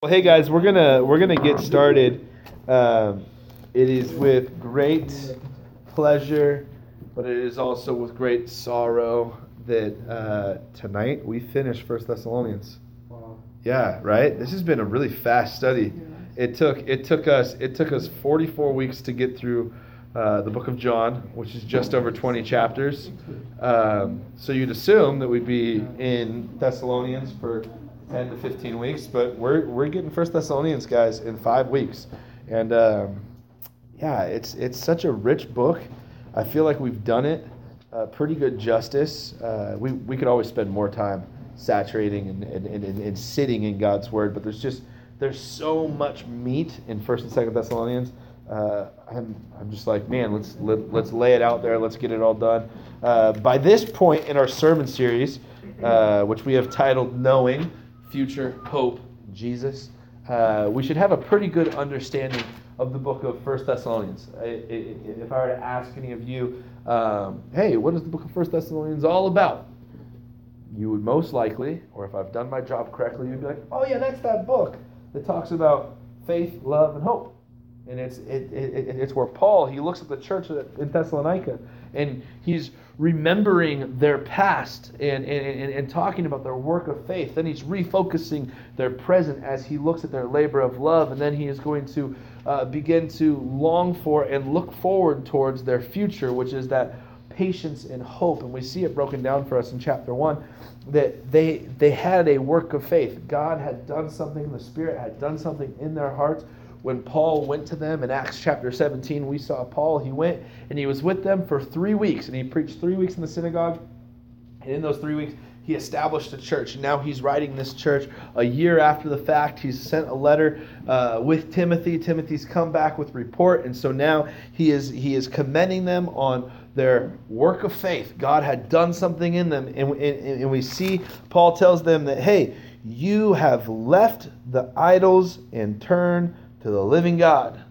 Well, hey guys, we're gonna we're gonna get started. Um, it is with great pleasure, but it is also with great sorrow that uh, tonight we finish First Thessalonians. Wow. Yeah, right. This has been a really fast study. It took it took us it took us 44 weeks to get through uh, the book of John, which is just over 20 chapters. Um, so you'd assume that we'd be in Thessalonians for 10 to 15 weeks, but we're we're getting First Thessalonians, guys, in five weeks, and um, yeah, it's it's such a rich book. I feel like we've done it uh, pretty good justice. Uh, we we could always spend more time saturating and, and, and, and sitting in God's word, but there's just there's so much meat in First and Second Thessalonians. Uh, I'm, I'm just like, man, let's let, let's lay it out there. Let's get it all done. Uh, by this point in our sermon series, uh, which we have titled "Knowing Future Hope Jesus," uh, we should have a pretty good understanding of the book of First Thessalonians. I, I, if I were to ask any of you, um, hey, what is the book of First Thessalonians all about? You would most likely, or if I've done my job correctly, you'd be like, oh yeah, that's that book that talks about faith, love, and hope. And it's it, it, it's where Paul he looks at the church in Thessalonica and he's remembering their past and, and, and, and talking about their work of faith. Then he's refocusing their present as he looks at their labor of love, and then he is going to uh, begin to long for and look forward towards their future, which is that patience and hope. And we see it broken down for us in chapter one that they they had a work of faith. God had done something, the Spirit had done something in their hearts when Paul went to them in Acts chapter 17, we saw Paul. He went and he was with them for three weeks, and he preached three weeks in the synagogue. And in those three weeks, he established a church. And now he's writing this church a year after the fact. He's sent a letter uh, with Timothy. Timothy's come back with report, and so now he is he is commending them on their work of faith. God had done something in them, and, and, and we see Paul tells them that hey, you have left the idols and turned to the living God.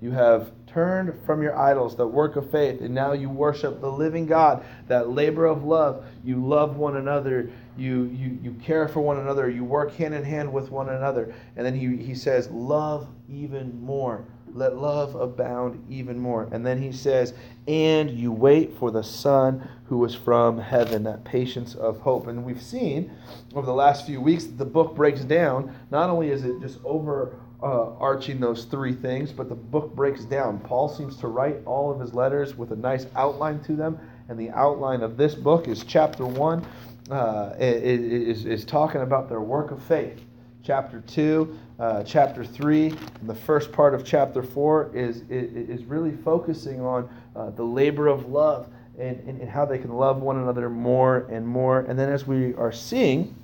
You have turned from your idols, the work of faith, and now you worship the living God, that labor of love. You love one another, you, you, you care for one another, you work hand in hand with one another. And then he, he says, Love even more. Let love abound even more. And then he says, And you wait for the Son who is from heaven, that patience of hope. And we've seen over the last few weeks that the book breaks down. Not only is it just over uh, arching those three things, but the book breaks down. Paul seems to write all of his letters with a nice outline to them, and the outline of this book is chapter one, uh, is, is talking about their work of faith. Chapter two, uh, chapter three, and the first part of chapter four is is really focusing on uh, the labor of love and, and, and how they can love one another more and more. And then as we are seeing,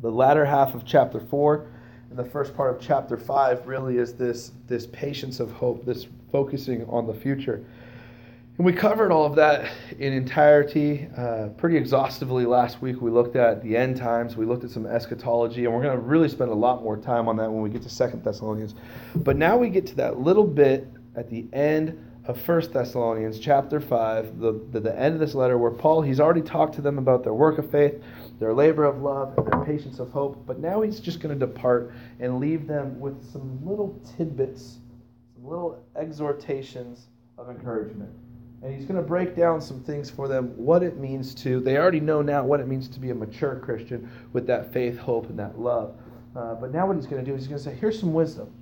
the latter half of chapter four and the first part of chapter 5 really is this, this patience of hope, this focusing on the future. And we covered all of that in entirety uh, pretty exhaustively last week. We looked at the end times, we looked at some eschatology, and we're going to really spend a lot more time on that when we get to Second Thessalonians. But now we get to that little bit at the end of First Thessalonians chapter 5, the, the, the end of this letter, where Paul, he's already talked to them about their work of faith their labor of love, and their patience of hope. But now he's just going to depart and leave them with some little tidbits, some little exhortations of encouragement. And he's going to break down some things for them, what it means to, they already know now what it means to be a mature Christian with that faith, hope, and that love. Uh, but now what he's going to do is he's going to say, here's some wisdom.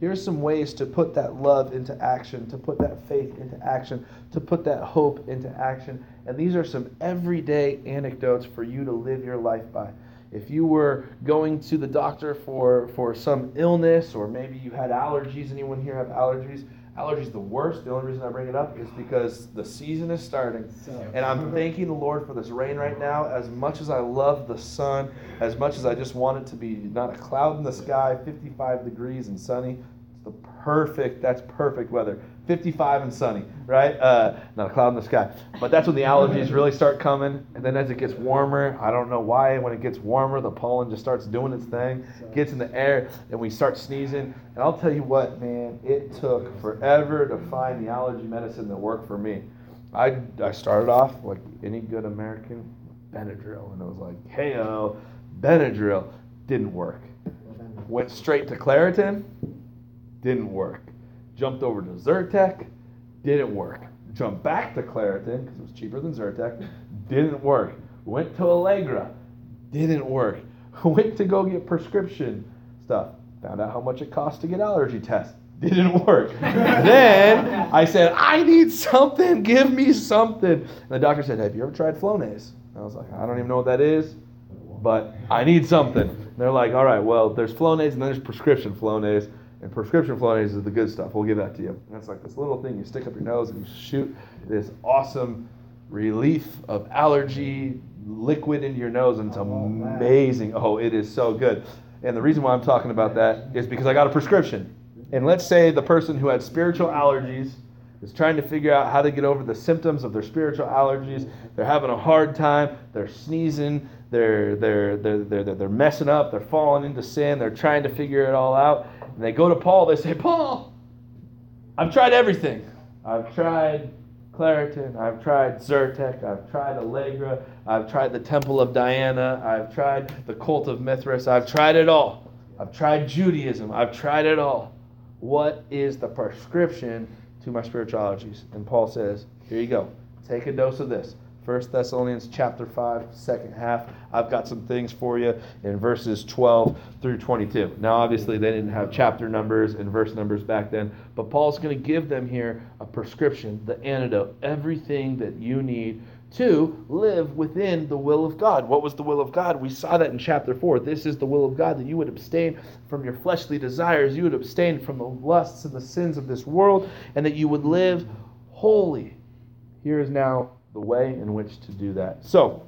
Here's some ways to put that love into action, to put that faith into action, to put that hope into action. And these are some everyday anecdotes for you to live your life by. If you were going to the doctor for, for some illness, or maybe you had allergies, anyone here have allergies? Allergies the worst. The only reason I bring it up is because the season is starting. And I'm thanking the Lord for this rain right now. As much as I love the sun, as much as I just want it to be not a cloud in the sky, 55 degrees and sunny, it's the perfect, that's perfect weather. 55 and sunny, right? Uh, not a cloud in the sky. But that's when the allergies really start coming. And then as it gets warmer, I don't know why, when it gets warmer, the pollen just starts doing its thing, gets in the air, and we start sneezing. And I'll tell you what, man, it took forever to find the allergy medicine that worked for me. I, I started off like any good American, Benadryl. And it was like, hey, oh, Benadryl didn't work. Went straight to Claritin, didn't work. Jumped over to Zyrtec, didn't work. Jumped back to Claritin because it was cheaper than Zyrtec, didn't work. Went to Allegra, didn't work. Went to go get prescription stuff, found out how much it cost to get allergy tests, didn't work. then I said, I need something, give me something. And the doctor said, Have you ever tried Flonase? I was like, I don't even know what that is, but I need something. And they're like, All right, well, there's Flonase and then there's prescription Flonase. And prescription Flonase is the good stuff. We'll give that to you. And it's like this little thing you stick up your nose and you shoot this awesome relief of allergy liquid into your nose, and it's amazing. Oh, it is so good. And the reason why I'm talking about that is because I got a prescription. And let's say the person who had spiritual allergies is trying to figure out how to get over the symptoms of their spiritual allergies. They're having a hard time. They're sneezing. They're, they're, they're, they're, they're messing up. They're falling into sin. They're trying to figure it all out. And they go to Paul. They say, Paul, I've tried everything. I've tried Claritin. I've tried Zyrtec. I've tried Allegra. I've tried the Temple of Diana. I've tried the Cult of Mithras. I've tried it all. I've tried Judaism. I've tried it all. What is the prescription to my spiritualities? And Paul says, Here you go. Take a dose of this. 1 Thessalonians chapter 5, second half. I've got some things for you in verses 12 through 22. Now, obviously, they didn't have chapter numbers and verse numbers back then, but Paul's going to give them here a prescription, the antidote, everything that you need to live within the will of God. What was the will of God? We saw that in chapter 4. This is the will of God that you would abstain from your fleshly desires, you would abstain from the lusts and the sins of this world, and that you would live holy. Here is now the way in which to do that. So,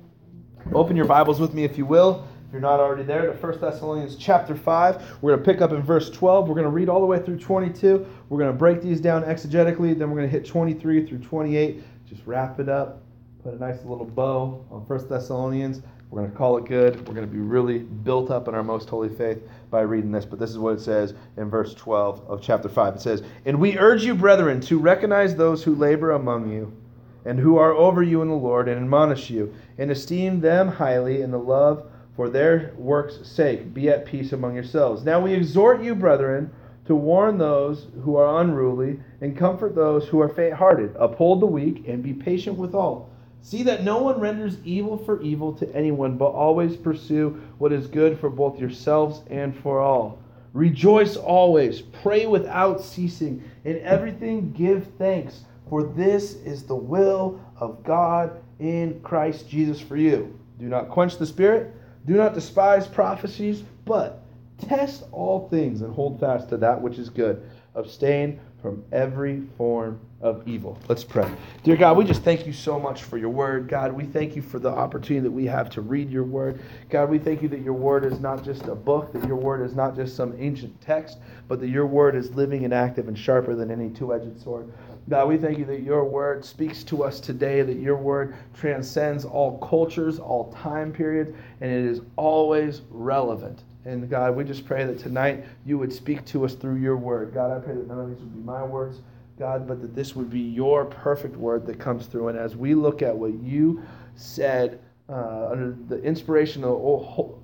open your Bibles with me if you will. If you're not already there, to 1 Thessalonians chapter 5. We're going to pick up in verse 12. We're going to read all the way through 22. We're going to break these down exegetically. Then we're going to hit 23 through 28. Just wrap it up. Put a nice little bow on 1 Thessalonians. We're going to call it good. We're going to be really built up in our most holy faith by reading this. But this is what it says in verse 12 of chapter 5. It says, And we urge you, brethren, to recognize those who labor among you and who are over you in the Lord, and admonish you, and esteem them highly in the love for their work's sake. Be at peace among yourselves. Now we exhort you, brethren, to warn those who are unruly, and comfort those who are faint hearted. Uphold the weak, and be patient with all. See that no one renders evil for evil to anyone, but always pursue what is good for both yourselves and for all. Rejoice always, pray without ceasing, in everything give thanks for this is the will of God in Christ Jesus for you. Do not quench the Spirit, do not despise prophecies, but test all things and hold fast to that which is good. Abstain from every form of evil. Let's pray. Dear God, we just thank you so much for your word. God, we thank you for the opportunity that we have to read your word. God, we thank you that your word is not just a book, that your word is not just some ancient text, but that your word is living and active and sharper than any two edged sword. God, we thank you that your word speaks to us today, that your word transcends all cultures, all time periods, and it is always relevant. And God, we just pray that tonight you would speak to us through your word. God, I pray that none of these would be my words, God, but that this would be your perfect word that comes through. And as we look at what you said, uh, under the inspiration of,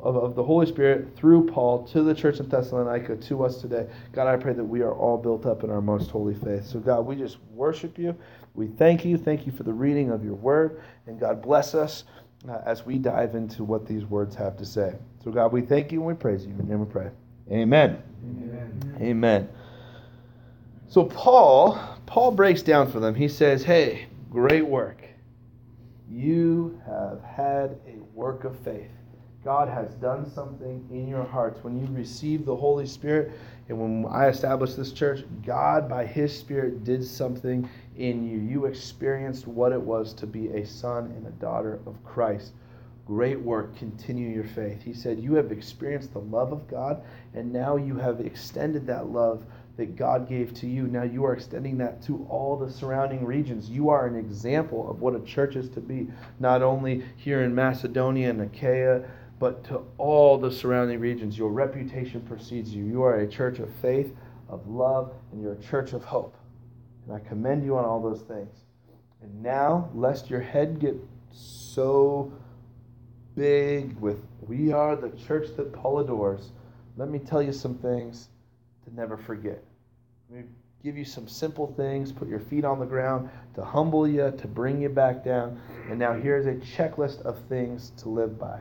of, of, the Holy Spirit through Paul to the church in Thessalonica to us today. God, I pray that we are all built up in our most holy faith. So, God, we just worship you. We thank you. Thank you for the reading of your word. And God, bless us uh, as we dive into what these words have to say. So, God, we thank you and we praise you. In your name we pray. Amen. Amen. Amen. So, Paul, Paul breaks down for them. He says, Hey, great work you have had a work of faith. God has done something in your hearts. When you receive the Holy Spirit, and when I established this church, God, by His Spirit, did something in you. You experienced what it was to be a son and a daughter of Christ. Great work. Continue your faith. He said, You have experienced the love of God, and now you have extended that love that God gave to you. Now you are extending that to all the surrounding regions. You are an example of what a church is to be, not only here in Macedonia and Achaia, but to all the surrounding regions. Your reputation precedes you. You are a church of faith, of love, and you're a church of hope. And I commend you on all those things. And now, lest your head get so big with, we are the church that Paul adores let me tell you some things to never forget. Let me give you some simple things, put your feet on the ground to humble you, to bring you back down. And now here's a checklist of things to live by.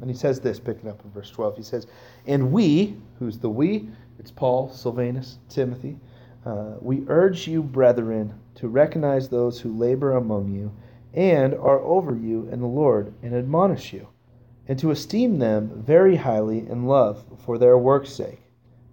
And he says this, picking up in verse 12. He says, And we, who's the we? It's Paul, Silvanus, Timothy. Uh, we urge you, brethren, to recognize those who labor among you and are over you in the Lord and admonish you, and to esteem them very highly in love for their work's sake.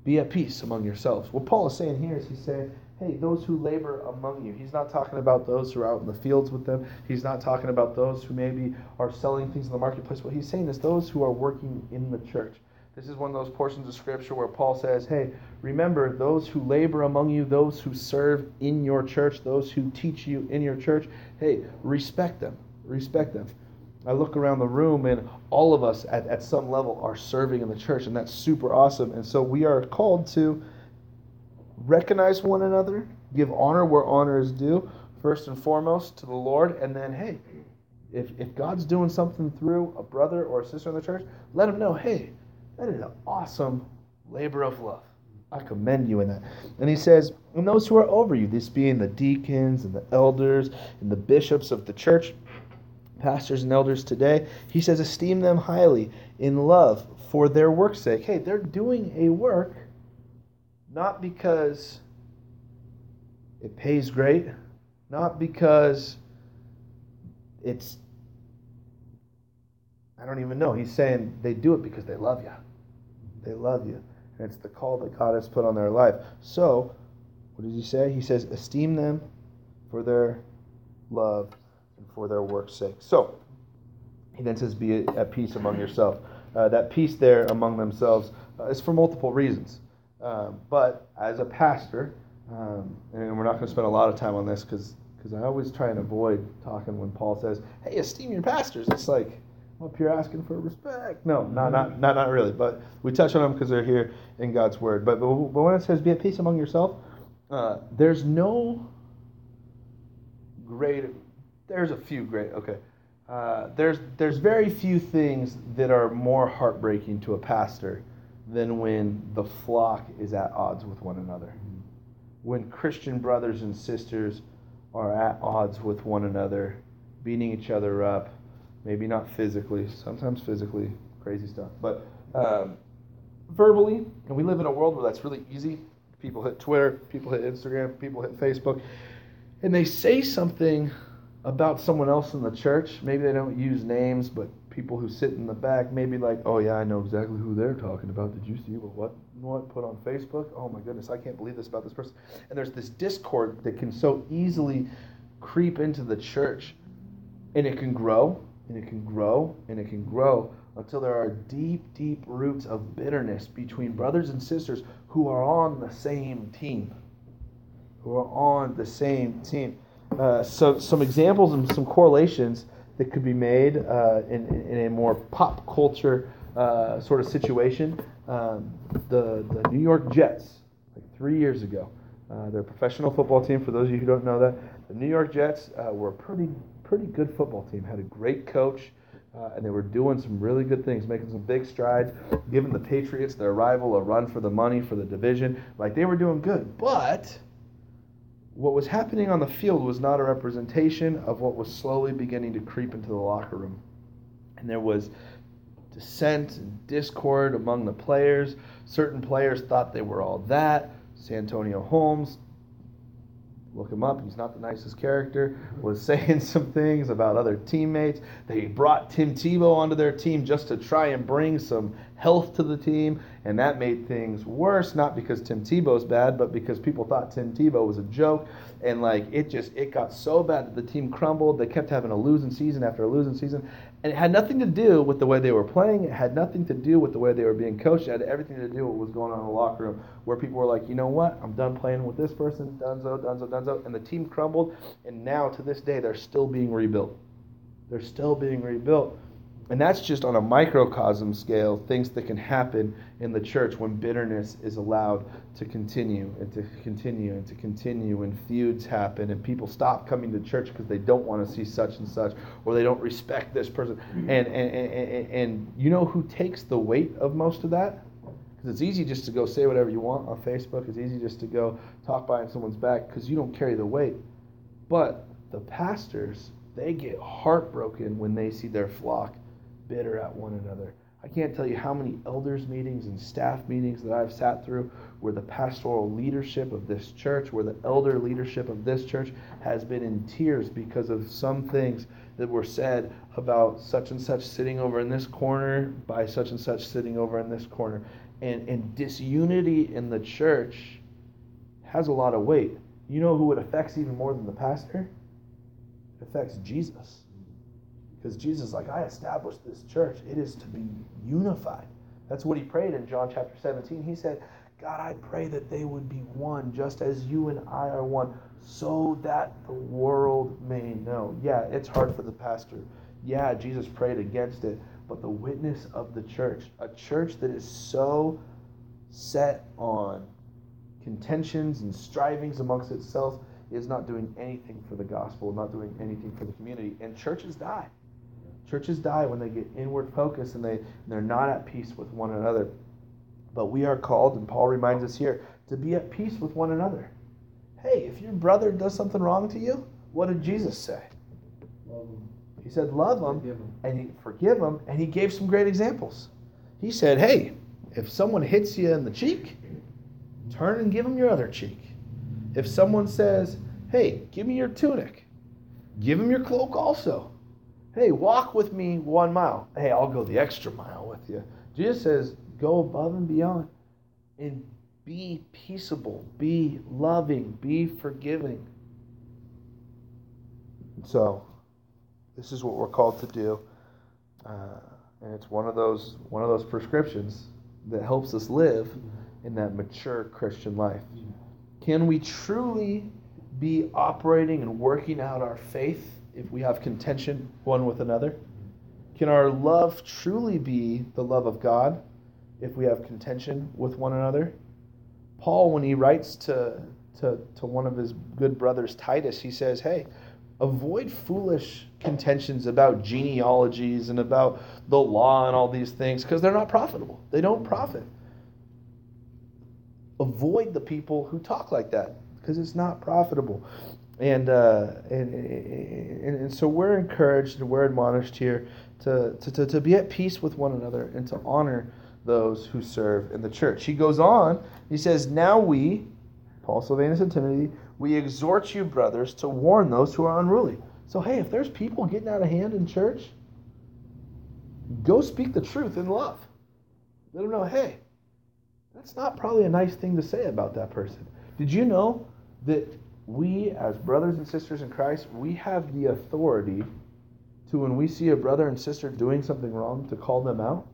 Be at peace among yourselves. What Paul is saying here is he's saying, hey, those who labor among you. He's not talking about those who are out in the fields with them. He's not talking about those who maybe are selling things in the marketplace. What he's saying is those who are working in the church. This is one of those portions of Scripture where Paul says, Hey, remember those who labor among you, those who serve in your church, those who teach you in your church. Hey, respect them. Respect them. I look around the room and all of us at, at some level are serving in the church, and that's super awesome. And so we are called to recognize one another, give honor where honor is due, first and foremost to the Lord, and then, hey, if, if God's doing something through a brother or a sister in the church, let them know, hey, that is an awesome labor of love. I commend you in that. And he says, and those who are over you, this being the deacons and the elders and the bishops of the church, pastors and elders today, he says, esteem them highly in love for their work's sake. Hey, they're doing a work not because it pays great, not because it's, I don't even know. He's saying they do it because they love you. They love you. And it's the call that God has put on their life. So, what does he say? He says, esteem them for their love and for their work's sake. So, he then says, be at peace among yourself. Uh, that peace there among themselves uh, is for multiple reasons. Um, but as a pastor, um, and we're not going to spend a lot of time on this because because I always try and avoid talking when Paul says, "Hey, esteem your pastors." It's like I'm up here asking for respect. No, not not not, not really. But we touch on them because they're here in God's word. But, but but when it says, "Be at peace among yourself," uh, there's no great. There's a few great. Okay. Uh, there's there's very few things that are more heartbreaking to a pastor than when the flock is at odds with one another. When Christian brothers and sisters are at odds with one another, beating each other up, maybe not physically, sometimes physically, crazy stuff, but um, verbally. And we live in a world where that's really easy. People hit Twitter, people hit Instagram, people hit Facebook, and they say something about someone else in the church. Maybe they don't use names, but people who sit in the back maybe like, oh yeah, I know exactly who they're talking about. Did you see what what what put on Facebook? Oh my goodness, I can't believe this about this person. And there's this discord that can so easily creep into the church, and it can grow, and it can grow, and it can grow until there are deep, deep roots of bitterness between brothers and sisters who are on the same team. Who are on the same team. Uh, so, some examples and some correlations that could be made uh, in, in a more pop culture uh, sort of situation. Um, the, the New York Jets, like three years ago, uh, they're a professional football team. For those of you who don't know that, the New York Jets uh, were a pretty pretty good football team. Had a great coach, uh, and they were doing some really good things, making some big strides, giving the Patriots, their rival, a run for the money for the division. Like they were doing good, but what was happening on the field was not a representation of what was slowly beginning to creep into the locker room. And there was dissent and discord among the players. Certain players thought they were all that. Santonio Holmes, look him up, he's not the nicest character, was saying some things about other teammates. They brought Tim Tebow onto their team just to try and bring some health to the team, and that made things worse, not because Tim Tebow's bad, but because people thought Tim Tebow was a joke. And like it just it got so bad that the team crumbled. They kept having a losing season after a losing season. And it had nothing to do with the way they were playing. It had nothing to do with the way they were being coached. It had everything to do with what was going on in the locker room, where people were like, you know what? I'm done playing with this person, Dunzo, Dunzo, Dunzo. And the team crumbled. And now, to this day, they're still being rebuilt. They're still being rebuilt. And that's just on a microcosm scale, things that can happen in the church when bitterness is allowed to continue and to continue and to continue, and feuds happen, and people stop coming to church because they don't want to see such and such, or they don't respect this person. Mm-hmm. And, and, and, and, and you know who takes the weight of most of that? Because it's easy just to go say whatever you want on Facebook. It's easy just to go talk behind someone's back because you don't carry the weight. But the pastors, they get heartbroken when they see their flock bitter at one another. I can't tell you how many elders meetings and staff meetings that I've sat through where the pastoral leadership of this church, where the elder leadership of this church has been in tears because of some things that were said about such and such sitting over in this corner by such and such sitting over in this corner. And, and disunity in the church has a lot of weight. You know who it affects even more than the pastor? It affects Jesus. Because Jesus like, I established this church. It is to be unified. That's what he prayed in John chapter 17. He said, God, I pray that they would be one, just as you and I are one, so that the world may know. Yeah, it's hard for the pastor. Yeah, Jesus prayed against it. But the witness of the church, a church that is so set on contentions and strivings amongst itself, is not doing anything for the gospel, not doing anything for the community. And churches die. Churches die when they get inward focused and they, and they're not at peace with one another. But we are called, and Paul reminds us here, to be at peace with one another. Hey, if your brother does something wrong to you, what did Jesus say? He said, Love him, forgive him. and he, forgive him, and he gave some great examples. He said, Hey, if someone hits you in the cheek, turn and give him your other cheek. If someone says, Hey, give me your tunic, give him your cloak also. Hey, walk with me one mile. Hey, I'll go the extra mile with you. Jesus says, go above and beyond and be peaceable, be loving, be forgiving. So, this is what we're called to do, uh, and it's one of those one of those prescriptions that helps us live in that mature Christian life. Can we truly be operating and working out our faith if we have contention one with another? Can our love truly be the love of God if we have contention with one another? Paul, when he writes to, to, to one of his good brothers, Titus, he says, Hey, avoid foolish contentions about genealogies and about the law and all these things because they're not profitable. They don't profit. Avoid the people who talk like that because it's not profitable. And, uh, and, and, and so we're encouraged and we're admonished here to, to, to be at peace with one another and to honor those who serve in the church. He goes on, he says, Now we, Paul, Silvanus, and Timothy, we exhort you, brothers, to warn those who are unruly. So, hey, if there's people getting out of hand in church, go speak the truth in love. Let them know, hey, that's not probably a nice thing to say about that person. Did you know that we, as brothers and sisters in Christ, we have the authority to, when we see a brother and sister doing something wrong, to call them out?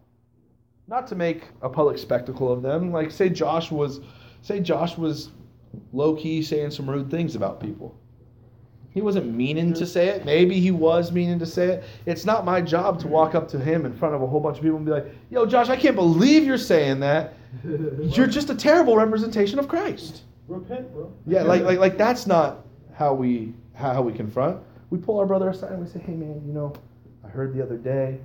Not to make a public spectacle of them. Like, say Josh was, say Josh was low key saying some rude things about people. He wasn't meaning to say it. Maybe he was meaning to say it. It's not my job to walk up to him in front of a whole bunch of people and be like, "Yo, Josh, I can't believe you're saying that. You're just a terrible representation of Christ." Repent, bro. Yeah, like like like that's not how we how we confront. We pull our brother aside and we say, "Hey, man, you know, I heard the other day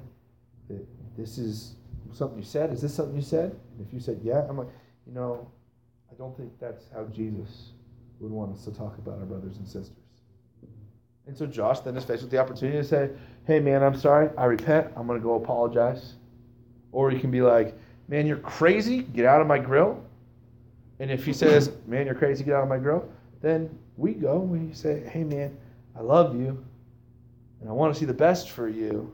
that this is something you said. Is this something you said?" And if you said, "Yeah," I'm like, you know, I don't think that's how Jesus would want us to talk about our brothers and sisters. And so Josh then is faced with the opportunity to say, "Hey, man, I'm sorry. I repent. I'm going to go apologize." Or he can be like, "Man, you're crazy. Get out of my grill." And if he says, "Man, you're crazy. Get out of my grill," then we go and we say, "Hey, man, I love you, and I want to see the best for you.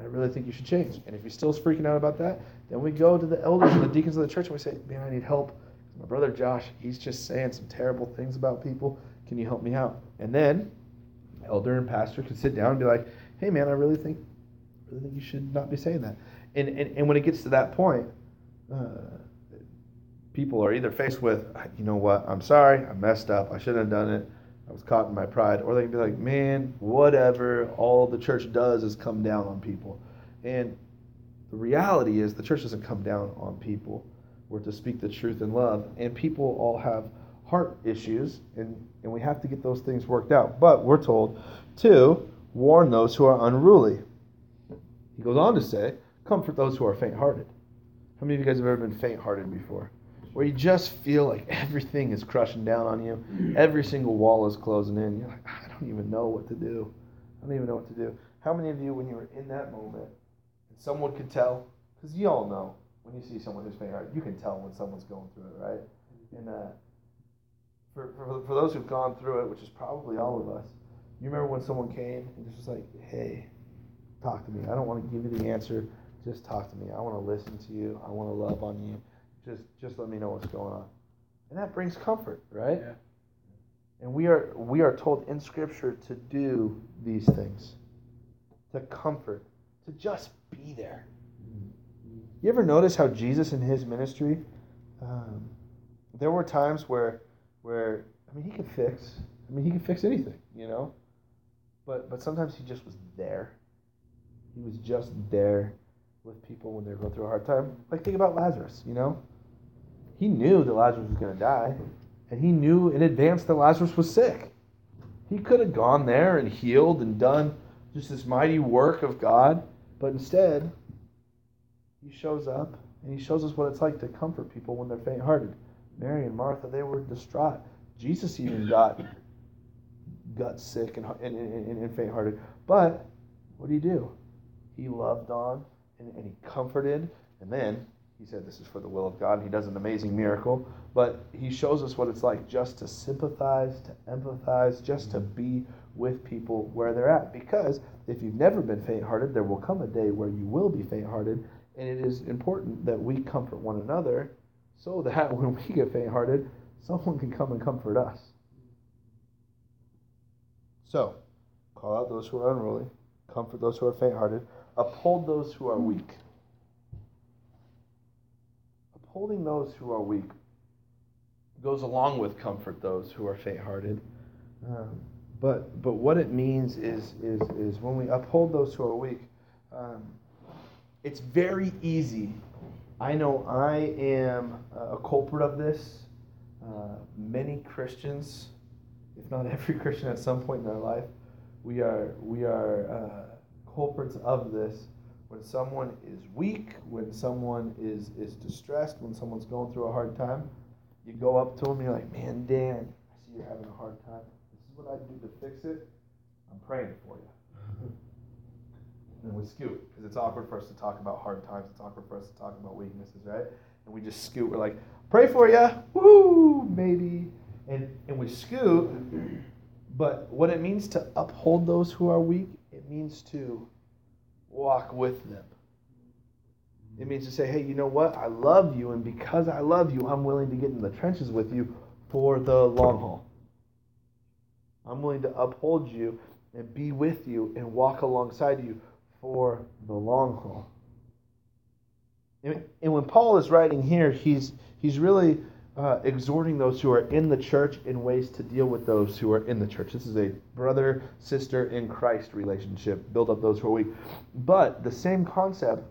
I really think you should change." And if he's still freaking out about that, then we go to the elders and the deacons of the church and we say, "Man, I need help. My brother Josh, he's just saying some terrible things about people. Can you help me out?" And then elder and pastor can sit down and be like, "Hey, man, I really think, really think you should not be saying that." And and, and when it gets to that point, uh, people are either faced with, "You know what? I'm sorry. I messed up. I shouldn't have done it. I was caught in my pride," or they can be like, "Man, whatever. All the church does is come down on people." And the reality is, the church doesn't come down on people. We're to speak the truth in love, and people all have heart issues, and, and we have to get those things worked out. But we're told to warn those who are unruly. He goes on to say, comfort those who are faint hearted. How many of you guys have ever been faint hearted before? Where you just feel like everything is crushing down on you, every single wall is closing in. You're like, I don't even know what to do. I don't even know what to do. How many of you, when you were in that moment, and someone could tell, because you all know when you see someone who's faint hearted, you can tell when someone's going through it, right? And uh, for, for, for those who've gone through it, which is probably all of us, you remember when someone came and just was like, hey, talk to me. I don't want to give you the answer. Just talk to me. I want to listen to you. I want to love on you. Just just let me know what's going on. And that brings comfort, right? Yeah. And we are we are told in scripture to do these things. To comfort, to just be there. You ever notice how Jesus in his ministry um, there were times where where I mean he could fix I mean he could fix anything, you know? But but sometimes he just was there. He was just there with people when they're going through a hard time. Like think about Lazarus, you know? He knew that Lazarus was going to die, and he knew in advance that Lazarus was sick. He could have gone there and healed and done just this mighty work of God, but instead, he shows up and he shows us what it's like to comfort people when they're faint hearted. Mary and Martha, they were distraught. Jesus even got got sick and, and, and, and faint hearted. But what did he do? He loved on and, and he comforted. And then he said, This is for the will of God. He does an amazing miracle. But he shows us what it's like just to sympathize, to empathize, just to be with people where they're at. Because if you've never been faint hearted, there will come a day where you will be faint hearted. And it is important that we comfort one another so that when we get faint hearted, someone can come and comfort us. So, call out those who are unruly, comfort those who are faint hearted, uphold those who are weak. Upholding those who are weak goes along with comfort those who are faint hearted. Um, but, but what it means is, is, is when we uphold those who are weak, um, it's very easy. I know I am a culprit of this. Uh, many Christians, if not every Christian at some point in their life, we are, we are uh, culprits of this. When someone is weak, when someone is, is distressed, when someone's going through a hard time, you go up to them and you're like, man, Dan, I see you're having a hard time. This is what I do to fix it. I'm praying for you. Mm-hmm. and we scoot because it's awkward for us to talk about hard times. It's awkward for us to talk about weaknesses, right? And we just scoot. We're like, pray for you. Woo, maybe. And, and we scoot. But what it means to uphold those who are weak, it means to walk with them. It means to say, hey, you know what? I love you, and because I love you, I'm willing to get in the trenches with you for the long haul. I'm willing to uphold you and be with you and walk alongside you for the long haul. And, when Paul is writing here, he's, he's really uh, exhorting those who are in the church in ways to deal with those who are in the church. This is a brother sister in Christ relationship. Build up those who are weak. But the same concept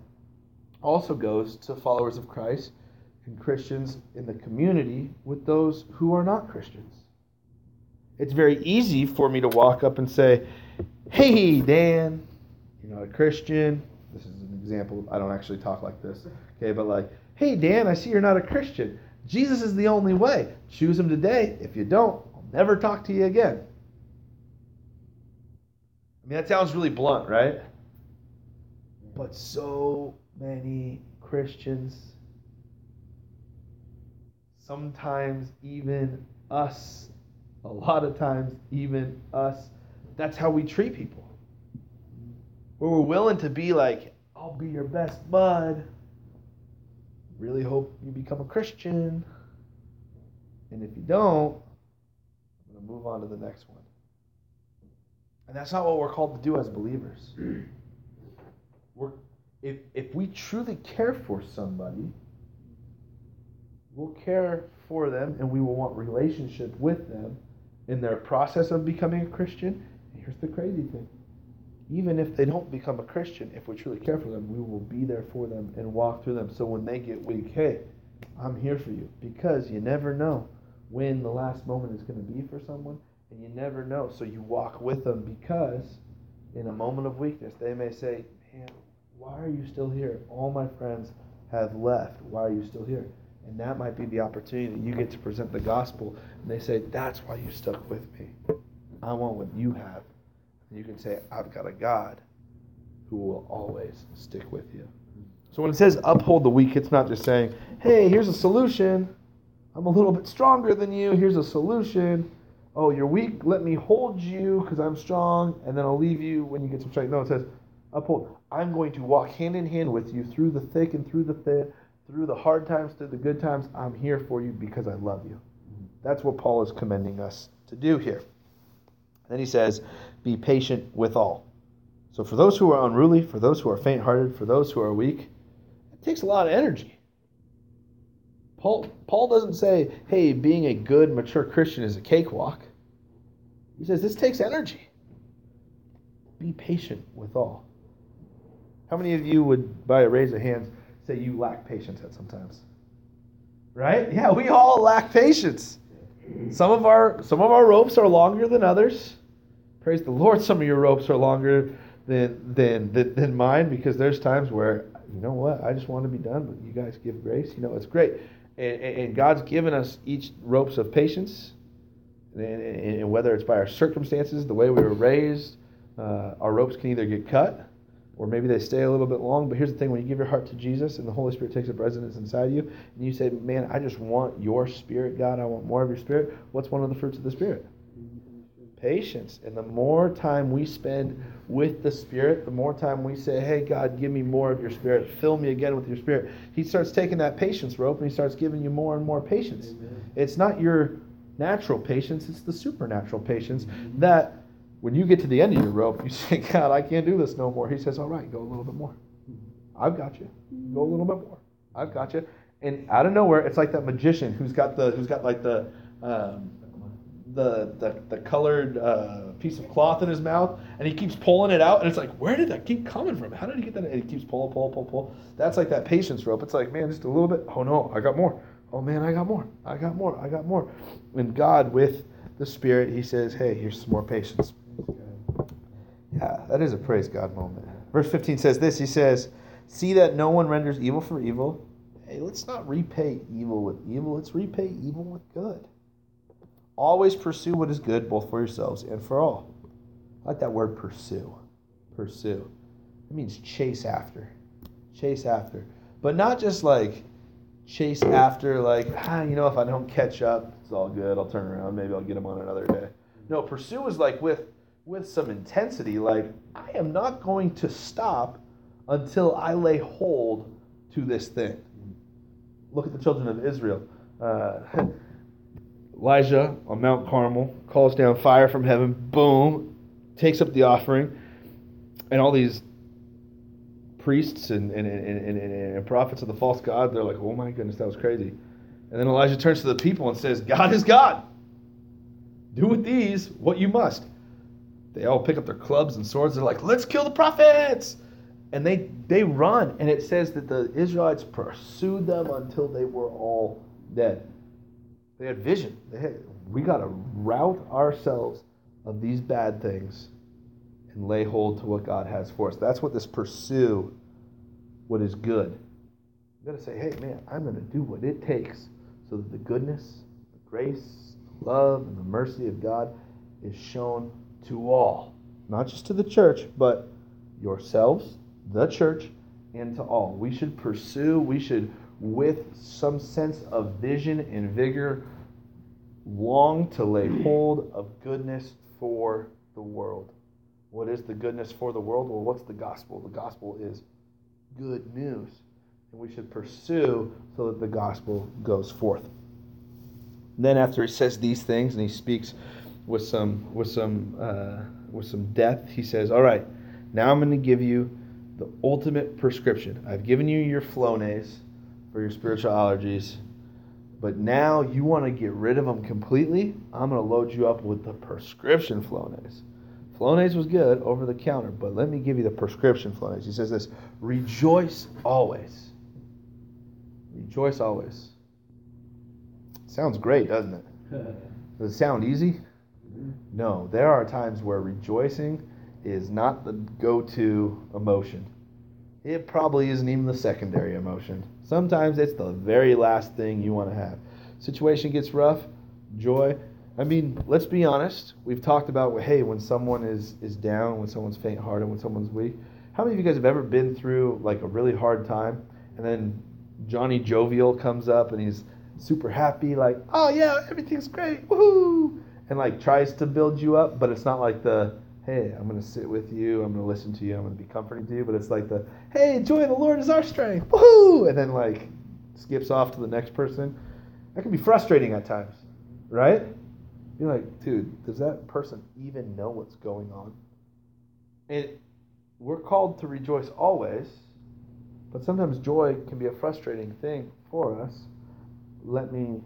also goes to followers of Christ and Christians in the community with those who are not Christians. It's very easy for me to walk up and say, Hey, Dan, you're not a Christian. This is an example. I don't actually talk like this. Okay, but like, Hey, Dan, I see you're not a Christian. Jesus is the only way. Choose him today. If you don't, I'll never talk to you again. I mean, that sounds really blunt, right? But so many Christians, sometimes even us, a lot of times even us, that's how we treat people. Where we're willing to be like, I'll be your best bud. Really hope you become a Christian. And if you don't, I'm going to move on to the next one. And that's not what we're called to do as believers. We're if, if we truly care for somebody, we'll care for them and we will want relationship with them in their process of becoming a Christian. And here's the crazy thing. Even if they don't become a Christian, if we truly care for them, we will be there for them and walk through them. So when they get weak, hey, I'm here for you. Because you never know when the last moment is going to be for someone, and you never know. So you walk with them because in a moment of weakness, they may say, Man, why are you still here? All my friends have left. Why are you still here? And that might be the opportunity that you get to present the gospel. And they say, That's why you stuck with me. I want what you have. And you can say, I've got a God who will always stick with you. Hmm. So when it says uphold the weak, it's not just saying, Hey, here's a solution. I'm a little bit stronger than you. Here's a solution. Oh, you're weak. Let me hold you because I'm strong, and then I'll leave you when you get some strength. No, it says, uphold. I'm going to walk hand in hand with you through the thick and through the thin, through the hard times, through the good times. I'm here for you because I love you. Hmm. That's what Paul is commending us to do here. Then he says, Be patient with all. So for those who are unruly, for those who are faint hearted, for those who are weak, it takes a lot of energy. Paul, Paul doesn't say, hey, being a good, mature Christian is a cakewalk. He says this takes energy. Be patient with all. How many of you would, by a raise of hands, say you lack patience at sometimes? Right? Yeah, we all lack patience. Some of our some of our ropes are longer than others. Praise the Lord, some of your ropes are longer than than than, than mine because there's times where you know what I just want to be done, but you guys give grace. You know it's great and, and God's given us each ropes of patience, and, and, whether it's by our circumstances, the way we were raised, uh, our ropes can either get cut or maybe they stay a little bit long. But here's the thing: when you give your heart to Jesus and the Holy Spirit takes up residence inside you, and you say, "Man, I just want Your Spirit, God. I want more of Your Spirit." What's one of the fruits of the Spirit? Patience. And the more time we spend with the Spirit, the more time we say, Hey, God, give me more of your Spirit. Fill me again with your Spirit. He starts taking that patience rope and he starts giving you more and more patience. Amen. It's not your natural patience, it's the supernatural patience mm-hmm. that when you get to the end of your rope, you say, God, I can't do this no more. He says, All right, go a little bit more. I've got you. Go a little bit more. I've got you. And out of nowhere, it's like that magician who's got the who's got like the um, the the, the colored uh, piece of cloth in his mouth, and he keeps pulling it out, and it's like, where did that keep coming from? How did he get that? And he keeps pull, pull, pull, pull. That's like that patience rope. It's like, man, just a little bit. Oh no, I got more. Oh man, I got more. I got more. I got more. And God, with the Spirit, He says, hey, here's some more patience. Yeah, that is a praise God moment. Verse 15 says this. He says, see that no one renders evil for evil. Hey, let's not repay evil with evil. Let's repay evil with good. Always pursue what is good, both for yourselves and for all. I like that word pursue. Pursue. It means chase after. Chase after. But not just like chase after, like, ah, you know, if I don't catch up, it's all good. I'll turn around. Maybe I'll get them on another day. No, pursue is like with with some intensity, like, I am not going to stop until I lay hold to this thing. Look at the children of Israel. Uh, Elijah on Mount Carmel calls down fire from heaven, boom, takes up the offering, and all these priests and, and, and, and, and prophets of the false god, they're like, oh my goodness, that was crazy. And then Elijah turns to the people and says, God is God. Do with these what you must. They all pick up their clubs and swords. They're like, let's kill the prophets. And they, they run. And it says that the Israelites pursued them until they were all dead. They had vision. They had, we got to rout ourselves of these bad things and lay hold to what God has for us. That's what this pursue what is good. You got to say, hey, man, I'm going to do what it takes so that the goodness, the grace, the love, and the mercy of God is shown to all. Not just to the church, but yourselves, the church, and to all. We should pursue, we should with some sense of vision and vigor, long to lay hold of goodness for the world. What is the goodness for the world? Well, what's the gospel? The gospel is good news. And we should pursue so that the gospel goes forth. then, after he says these things and he speaks with some, with some, uh, with some depth, he says, All right, now I'm going to give you the ultimate prescription. I've given you your Flonase for your spiritual allergies. But now you want to get rid of them completely. I'm going to load you up with the prescription Flonase. Flonase was good over the counter, but let me give you the prescription Flonase. He says this Rejoice always. Rejoice always. Sounds great, doesn't it? Does it sound easy? No. There are times where rejoicing is not the go to emotion. It probably isn't even the secondary emotion Sometimes it's the very last thing you want to have. Situation gets rough, joy. I mean, let's be honest. We've talked about hey, when someone is is down, when someone's faint-hearted, when someone's weak. How many of you guys have ever been through like a really hard time, and then Johnny Jovial comes up and he's super happy, like, oh yeah, everything's great, woohoo, and like tries to build you up, but it's not like the hey, I'm gonna sit with you, I'm gonna listen to you, I'm gonna be comforting to you, but it's like the hey, joy of the Lord is our strength, woohoo, and then like skips off to the next person. That can be frustrating at times, right? You're like, dude, does that person even know what's going on? And we're called to rejoice always, but sometimes joy can be a frustrating thing for us. Let me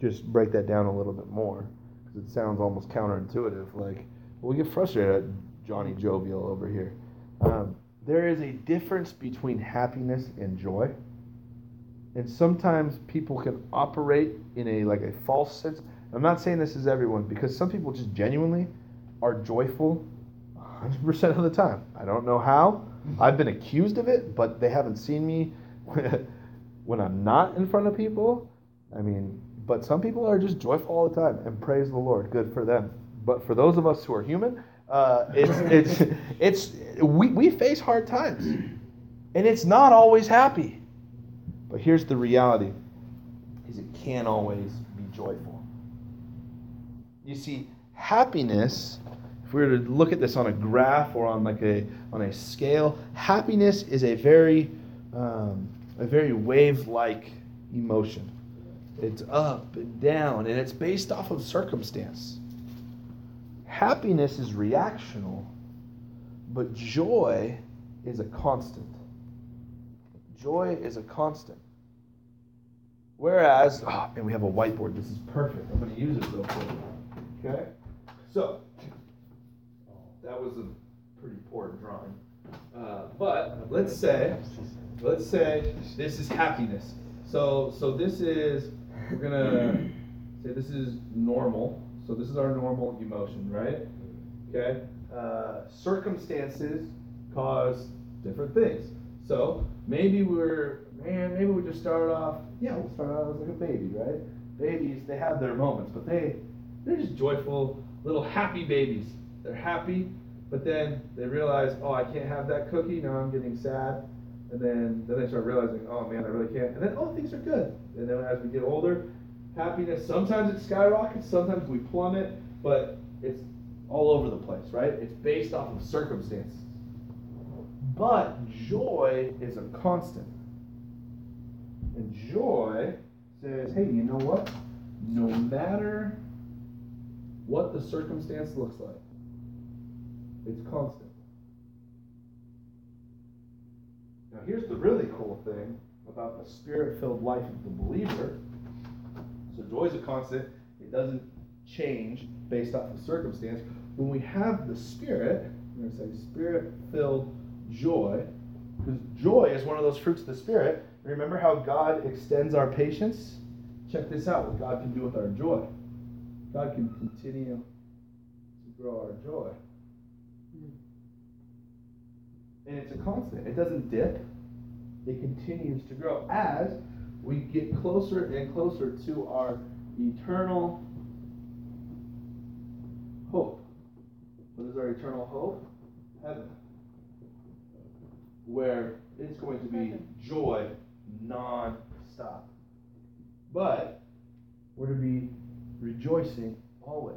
just break that down a little bit more because it sounds almost counterintuitive. Like, we get frustrated at Johnny Jovial over here. Um, there is a difference between happiness and joy and sometimes people can operate in a like a false sense. I'm not saying this is everyone because some people just genuinely are joyful 100% of the time. I don't know how. I've been accused of it, but they haven't seen me when I'm not in front of people. I mean, but some people are just joyful all the time and praise the Lord. Good for them. But for those of us who are human, uh, it's it's it's we, we face hard times, and it's not always happy. But here's the reality is it can't always be joyful. You see, happiness, if we were to look at this on a graph or on like a on a scale, happiness is a very um, a very wave-like emotion. It's up and down, and it's based off of circumstance. Happiness is reactional, but joy is a constant. Joy is a constant. Whereas, oh, and we have a whiteboard. This is perfect. I'm going to use it real quick. Okay? So, that was a pretty poor drawing. Uh, but let's say, let's say this is happiness. So, so this is, we're going to say this is normal. So this is our normal emotion, right? Okay? Uh, circumstances cause different things. So maybe we're, man, maybe we just start off, yeah, we'll start out as like a baby, right? Babies, they have their moments, but they, they're just joyful, little happy babies. They're happy, but then they realize, oh, I can't have that cookie, now I'm getting sad. And then, then they start realizing, oh man, I really can't. And then, oh, things are good. And then as we get older, happiness, sometimes it skyrockets, sometimes we plummet, but it's all over the place, right? It's based off of circumstances. But joy is a constant. And joy says, hey, you know what? No matter what the circumstance looks like, it's constant. Now, here's the really cool thing about the spirit filled life of the believer. So, joy is a constant, it doesn't change based off of circumstance. When we have the spirit, we're going to say spirit filled joy, because joy is one of those fruits of the Spirit. Remember how God extends our patience? Check this out what God can do with our joy. God can continue to grow our joy. And it's a constant, it doesn't dip, it continues to grow as we get closer and closer to our eternal hope. What is our eternal hope? Heaven where it's going to be joy non-stop. But we're to be rejoicing always.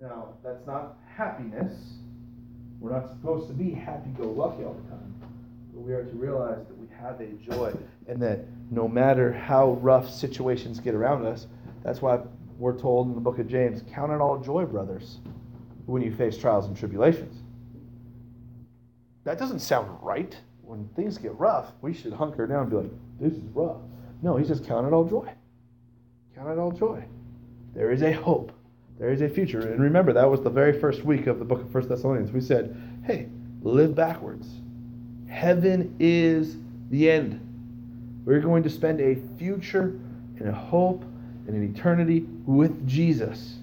Now, that's not happiness. We're not supposed to be happy-go-lucky all the time. But we are to realize that we have a joy and that no matter how rough situations get around us, that's why we're told in the book of James, count it all joy, brothers, when you face trials and tribulations that doesn't sound right. When things get rough, we should hunker down and be like, this is rough. No, he says, count it all joy. Count it all joy. There is a hope. There is a future. And remember, that was the very first week of the book of First Thessalonians. We said, hey, live backwards. Heaven is the end. We're going to spend a future and a hope and an eternity with Jesus.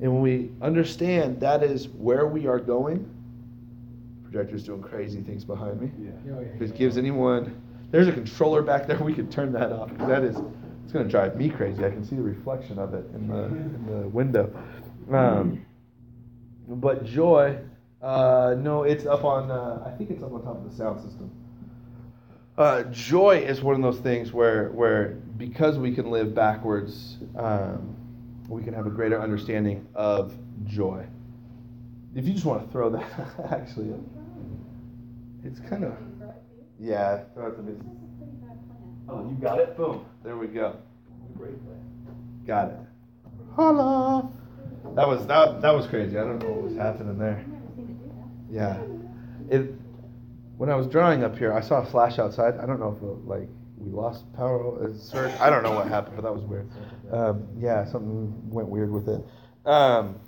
And when we understand that is where we are going, projector's doing crazy things behind me. Yeah. If it gives anyone there's a controller back there. We could turn that off. That is, it's going to drive me crazy. I can see the reflection of it in the in the window. Um, but joy, uh, no, it's up on. Uh, I think it's up on top of the sound system. Uh, joy is one of those things where where because we can live backwards, um, we can have a greater understanding of joy. If you just want to throw that, actually, it's kind of yeah. Throw it to me. Oh, you got it. Boom. There we go. Great plan. Got it. Holla. That was that. That was crazy. I don't know what was happening there. Yeah. It. When I was drawing up here, I saw a flash outside. I don't know if it, like we lost power. Surge. I don't know what happened, but that was weird. Um, yeah, something went weird with it. Um,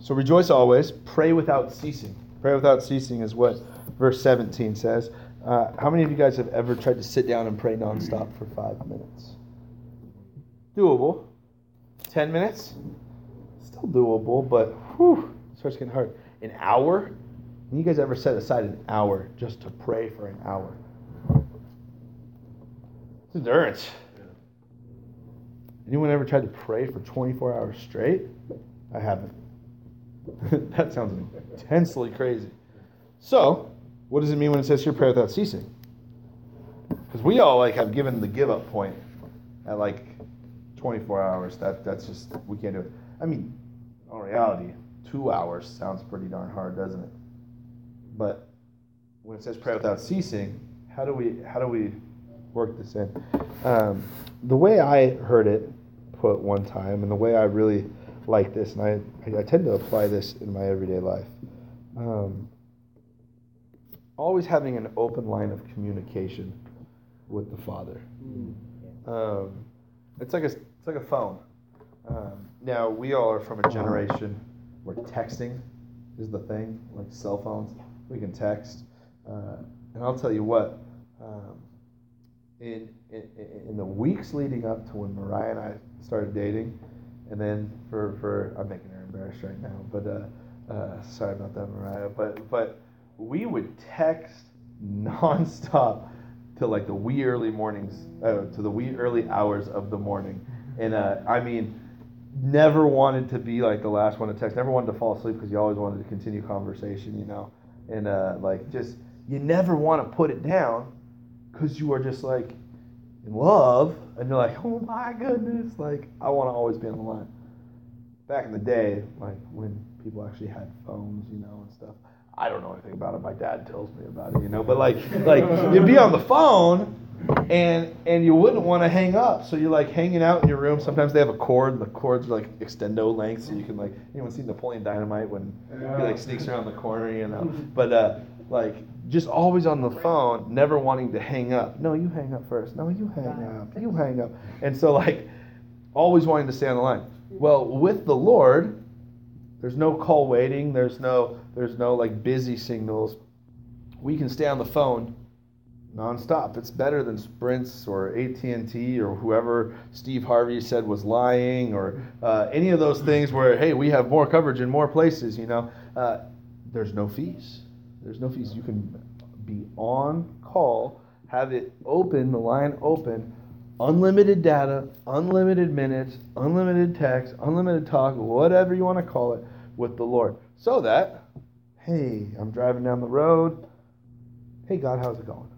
so rejoice always. Pray without ceasing. Pray without ceasing is what verse 17 says. Uh, how many of you guys have ever tried to sit down and pray nonstop for five minutes? Doable. Ten minutes? Still doable, but whew, starts getting hard. An hour? You guys ever set aside an hour just to pray for an hour? It's endurance. Anyone ever tried to pray for 24 hours straight? I haven't. that sounds intensely crazy. So, what does it mean when it says here pray without ceasing? Because we all like have given the give up point at like 24 hours. That that's just we can't do it. I mean, in reality, two hours sounds pretty darn hard, doesn't it? But when it says pray without ceasing, how do we how do we work this in? Um, the way I heard it put one time, and the way I really like this, and I, I, tend to apply this in my everyday life. Um, always having an open line of communication with the Father. Um, it's like a it's like a phone. Um, now we all are from a generation where texting is the thing, like cell phones. We can text, uh, and I'll tell you what. Um, in, in in the weeks leading up to when Mariah and I started dating, and then for for I'm making her embarrassed right now, but uh, uh, sorry about that, Mariah. But but we would text nonstop till like the wee early mornings, uh, to the wee early hours of the morning. And uh, I mean, never wanted to be like the last one to text. Never wanted to fall asleep because you always wanted to continue conversation, you know. And uh, like just you never want to put it down because you are just like in love, and you're like, oh my goodness, like I want to always be on the line. Back in the day, like when people actually had phones, you know, and stuff. I don't know anything about it. My dad tells me about it, you know. But like, like you'd be on the phone, and and you wouldn't want to hang up, so you're like hanging out in your room. Sometimes they have a cord, and the cords are like extendo length, so you can like. Anyone seen Napoleon Dynamite when he like sneaks around the corner, you know? But uh, like just always on the phone, never wanting to hang up. No, you hang up first. No, you hang up. You hang up. And so like, always wanting to stay on the line. Well, with the Lord there's no call waiting. There's no there's no like busy signals. We can stay on the phone nonstop. It's better than Sprints or AT&T or whoever Steve Harvey said was lying or uh, any of those things where hey we have more coverage in more places. You know, uh, there's no fees. There's no fees. You can be on call, have it open, the line open unlimited data, unlimited minutes, unlimited text, unlimited talk, whatever you want to call it, with the Lord. So that, hey, I'm driving down the road. Hey, God, how's it going?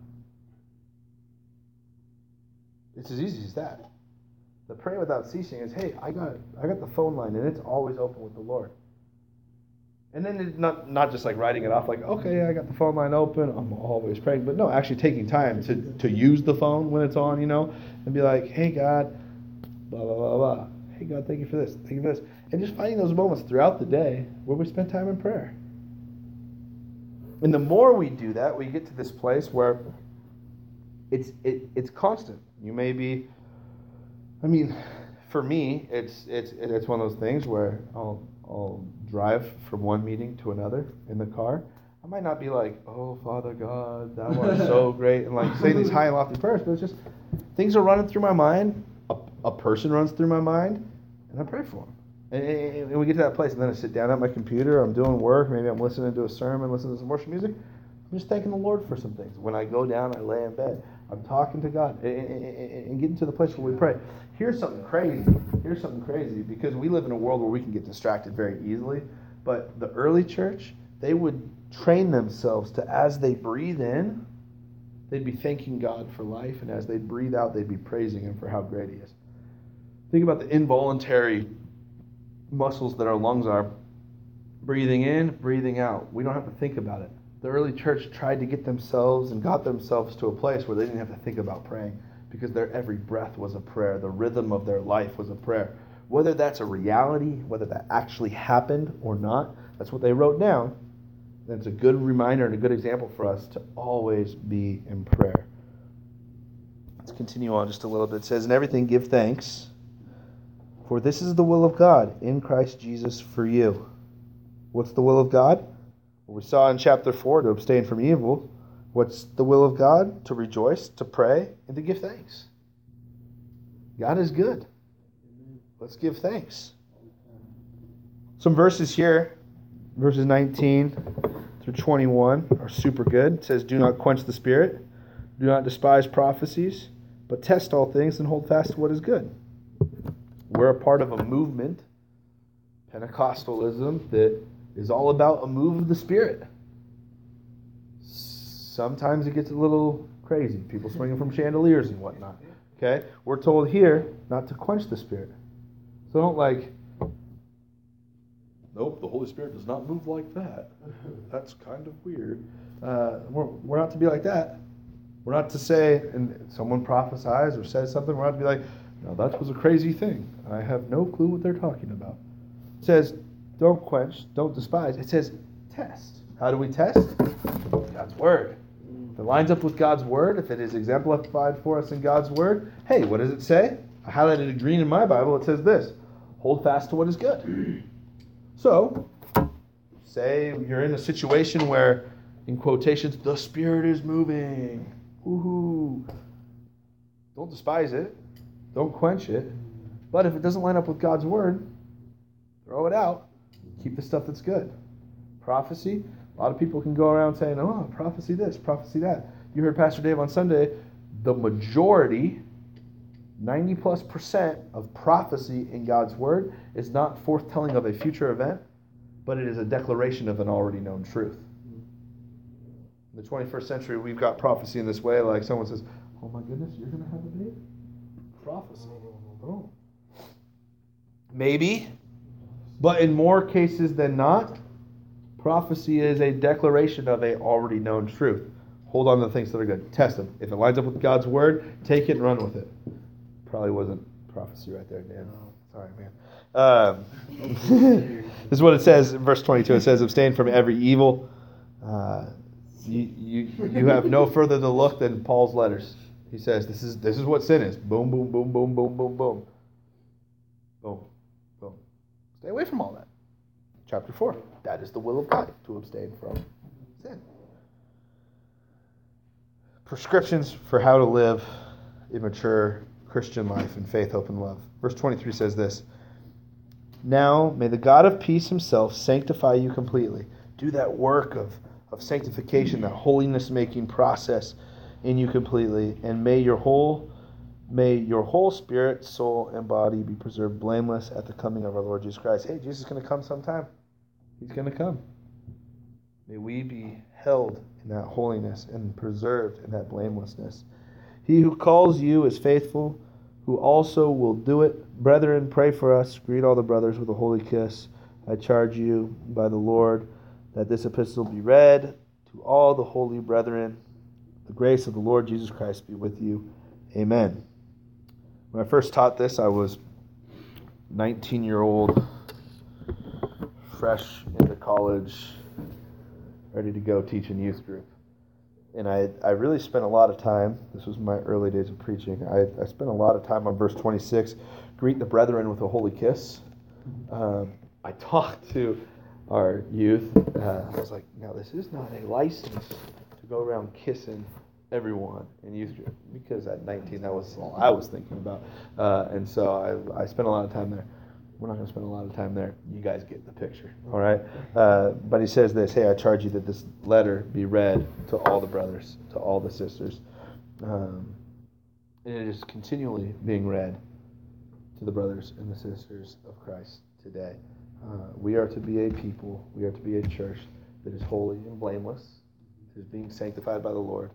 It's as easy as that. The pray without ceasing is, hey, I got I got the phone line and it's always open with the Lord. And then it's not not just like writing it off like, okay, I got the phone line open, I'm always praying, but no, actually taking time to, to use the phone when it's on, you know, and be like, hey God, blah blah blah blah. Hey God, thank you for this, thank you for this. And just finding those moments throughout the day where we spend time in prayer. And the more we do that, we get to this place where it's it, it's constant. You may be I mean, for me, it's it's it's one of those things where I'll I'll drive from one meeting to another in the car. I might not be like, "Oh, Father God, that was so great," and like say these high and lofty prayers, but it's just things are running through my mind. A, a person runs through my mind, and I pray for them. And, and, we get to that place, and then I sit down at my computer. I'm doing work. Maybe I'm listening to a sermon, listening to some worship music. I'm just thanking the Lord for some things. When I go down, I lay in bed. I'm talking to God and, and, getting to the place where we pray. Here's something crazy. Here's something crazy because we live in a world where we can get distracted very easily. But the early church, they would train themselves to, as they breathe in, they'd be thanking God for life, and as they breathe out, they'd be praising Him for how great He is. Think about the involuntary muscles that our lungs are breathing in, breathing out. We don't have to think about it. The early church tried to get themselves and got themselves to a place where they didn't have to think about praying because their every breath was a prayer. The rhythm of their life was a prayer. Whether that's a reality, whether that actually happened or not, that's what they wrote down. And it's a good reminder and a good example for us to always be in prayer. Let's continue on just a little bit. It says, In everything give thanks, for this is the will of God in Christ Jesus for you. What's the will of God? We saw in chapter 4 to abstain from evil. What's the will of God? To rejoice, to pray, and to give thanks. God is good. Let's give thanks. Some verses here, verses 19 through 21, are super good. It says, Do not quench the spirit, do not despise prophecies, but test all things and hold fast to what is good. We're a part of a movement, Pentecostalism, that is all about a move of the Spirit. Sometimes it gets a little crazy. People swinging from chandeliers and whatnot. Okay? We're told here not to quench the Spirit. So don't like, nope, the Holy Spirit does not move like that. That's kind of weird. Uh, we're, we're not to be like that. We're not to say, and someone prophesies or says something, we're not to be like, no, that was a crazy thing. I have no clue what they're talking about. It says, don't quench, don't despise. It says test. How do we test? God's word. If it lines up with God's word, if it is exemplified for us in God's word, hey, what does it say? I highlighted it green in my Bible. It says this hold fast to what is good. So, say you're in a situation where, in quotations, the Spirit is moving. Woohoo. Don't despise it, don't quench it. But if it doesn't line up with God's word, throw it out keep the stuff that's good. Prophecy, a lot of people can go around saying, oh, prophecy this, prophecy that. You heard Pastor Dave on Sunday, the majority, 90 plus percent of prophecy in God's Word is not forthtelling of a future event, but it is a declaration of an already known truth. In the 21st century, we've got prophecy in this way, like someone says, oh my goodness, you're going to have a baby? Prophecy. Maybe but in more cases than not, prophecy is a declaration of a already known truth. Hold on to the things that are good. Test them. If it lines up with God's word, take it and run with it. Probably wasn't prophecy right there, Dan. Sorry, man. Um, this is what it says in verse 22. It says, Abstain from every evil. Uh, you, you, you have no further to look than Paul's letters. He says, this is, this is what sin is. Boom, boom, boom, boom, boom, boom, boom. Boom. Stay away from all that. Chapter 4. That is the will of God to abstain from sin. Prescriptions for how to live a mature Christian life in faith, hope, and love. Verse 23 says this Now may the God of peace himself sanctify you completely. Do that work of, of sanctification, that holiness making process in you completely, and may your whole May your whole spirit, soul, and body be preserved blameless at the coming of our Lord Jesus Christ. Hey, Jesus is going to come sometime. He's going to come. May we be held in that holiness and preserved in that blamelessness. He who calls you is faithful, who also will do it. Brethren, pray for us. Greet all the brothers with a holy kiss. I charge you by the Lord that this epistle be read to all the holy brethren. The grace of the Lord Jesus Christ be with you. Amen. When I first taught this, I was 19 year old, fresh into college, ready to go teach in youth group. And I, I really spent a lot of time, this was my early days of preaching, I, I spent a lot of time on verse 26 greet the brethren with a holy kiss. Um, I talked to our youth. Uh, I was like, now, this is not a license to go around kissing everyone in youth group because at 19 that was all I was thinking about, uh, and so I, I spent a lot of time there. We're not going to spend a lot of time there. You guys get the picture, all right? Uh, but he says this Hey, I charge you that this letter be read to all the brothers, to all the sisters. Um, and it is continually being read to the brothers and the sisters of Christ today. Uh, we are to be a people, we are to be a church that is holy and blameless, that is being sanctified by the Lord,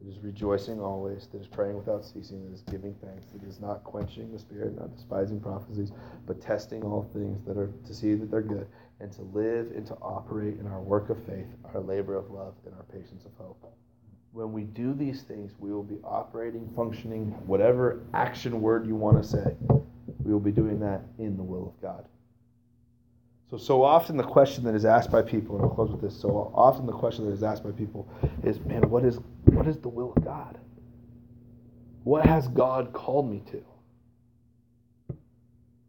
that is rejoicing always, that is praying without ceasing, that is giving thanks, that is not quenching the spirit, not despising prophecies, but testing all things that are to see that they're good, and to live and to operate in our work of faith, our labor of love, and our patience of hope. When we do these things, we will be operating, functioning, whatever action word you want to say, we will be doing that in the will of God. So, so often the question that is asked by people, and I'll close with this. So often the question that is asked by people is, man, what is what is the will of God? What has God called me to?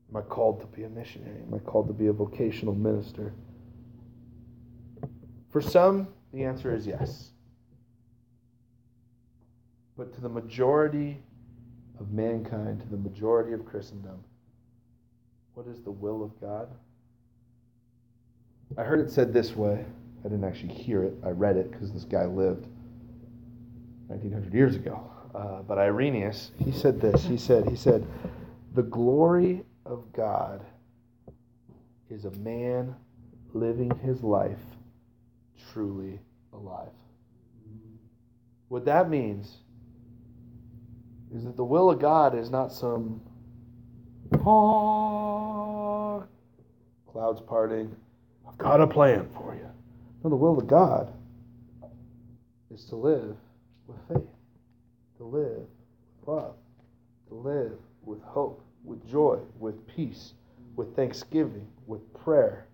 Am I called to be a missionary? Am I called to be a vocational minister? For some, the answer is yes. But to the majority of mankind, to the majority of Christendom, what is the will of God? I heard it said this way. I didn't actually hear it. I read it because this guy lived 1900 years ago. Uh, but Irenaeus, he said this. He said, he said, the glory of God is a man living his life truly alive. What that means is that the will of God is not some clouds parting, got a plan for you. No, the will of God is to live with faith, to live with love, to live with hope, with joy, with peace, with thanksgiving, with prayer.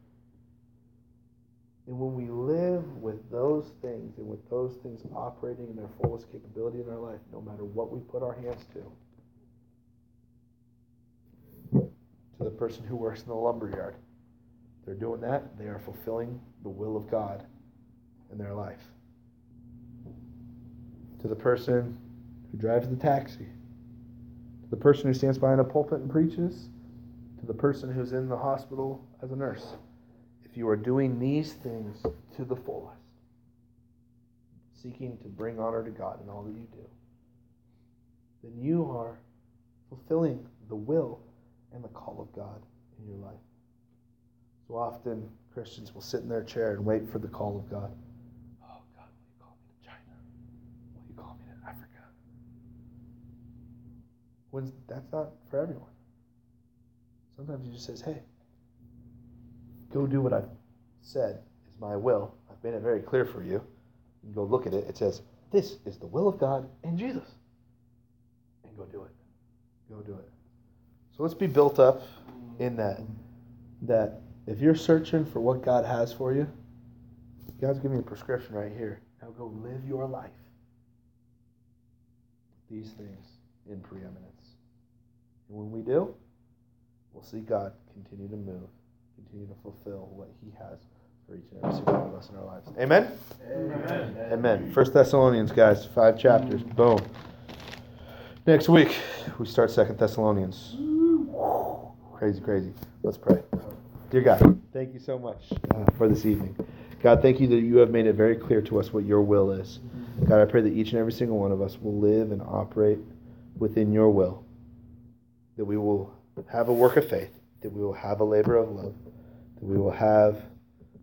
And when we live with those things and with those things operating in their fullest capability in our life, no matter what we put our hands to, to the person who works in the lumber yard, they're doing that, they are fulfilling the will of God in their life. To the person who drives the taxi, to the person who stands behind a pulpit and preaches, to the person who's in the hospital as a nurse. If you are doing these things to the fullest, seeking to bring honor to God in all that you do, then you are fulfilling the will and the call of God in your life. So often Christians will sit in their chair and wait for the call of God. Oh, God, will you call me to China? Will you call me to Africa? When that's not for everyone. Sometimes he just says, hey, go do what I've said is my will. I've made it very clear for you. You go look at it. It says, this is the will of God in Jesus. And go do it. Go do it. So let's be built up in that that if you're searching for what God has for you, God's giving you a prescription right here. Now go live your life. These things in preeminence. And when we do, we'll see God continue to move, continue to fulfill what He has for each and every single one of us in our lives. Amen? Amen. Amen. First Thessalonians, guys, five chapters. Boom. Next week, we start Second Thessalonians. Crazy, crazy. Let's pray. Dear God, thank you so much uh, for this evening. God, thank you that you have made it very clear to us what your will is. God, I pray that each and every single one of us will live and operate within your will, that we will have a work of faith, that we will have a labor of love, that we will have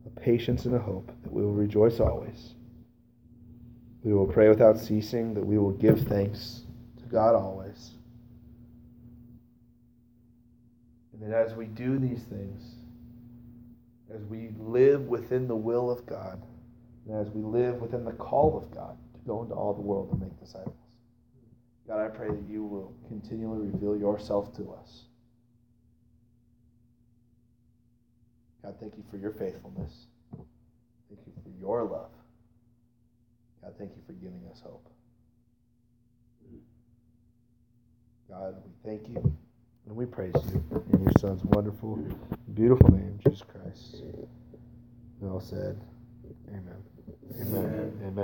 a patience and a hope, that we will rejoice always. We will pray without ceasing, that we will give thanks to God always. And that as we do these things, as we live within the will of God, and as we live within the call of God to go into all the world and make disciples, God, I pray that you will continually reveal yourself to us. God, thank you for your faithfulness. Thank you for your love. God, thank you for giving us hope. God, we thank you. And we praise you in your Son's wonderful, beautiful name, Jesus Christ. We all said, Amen. Amen. Amen. Amen.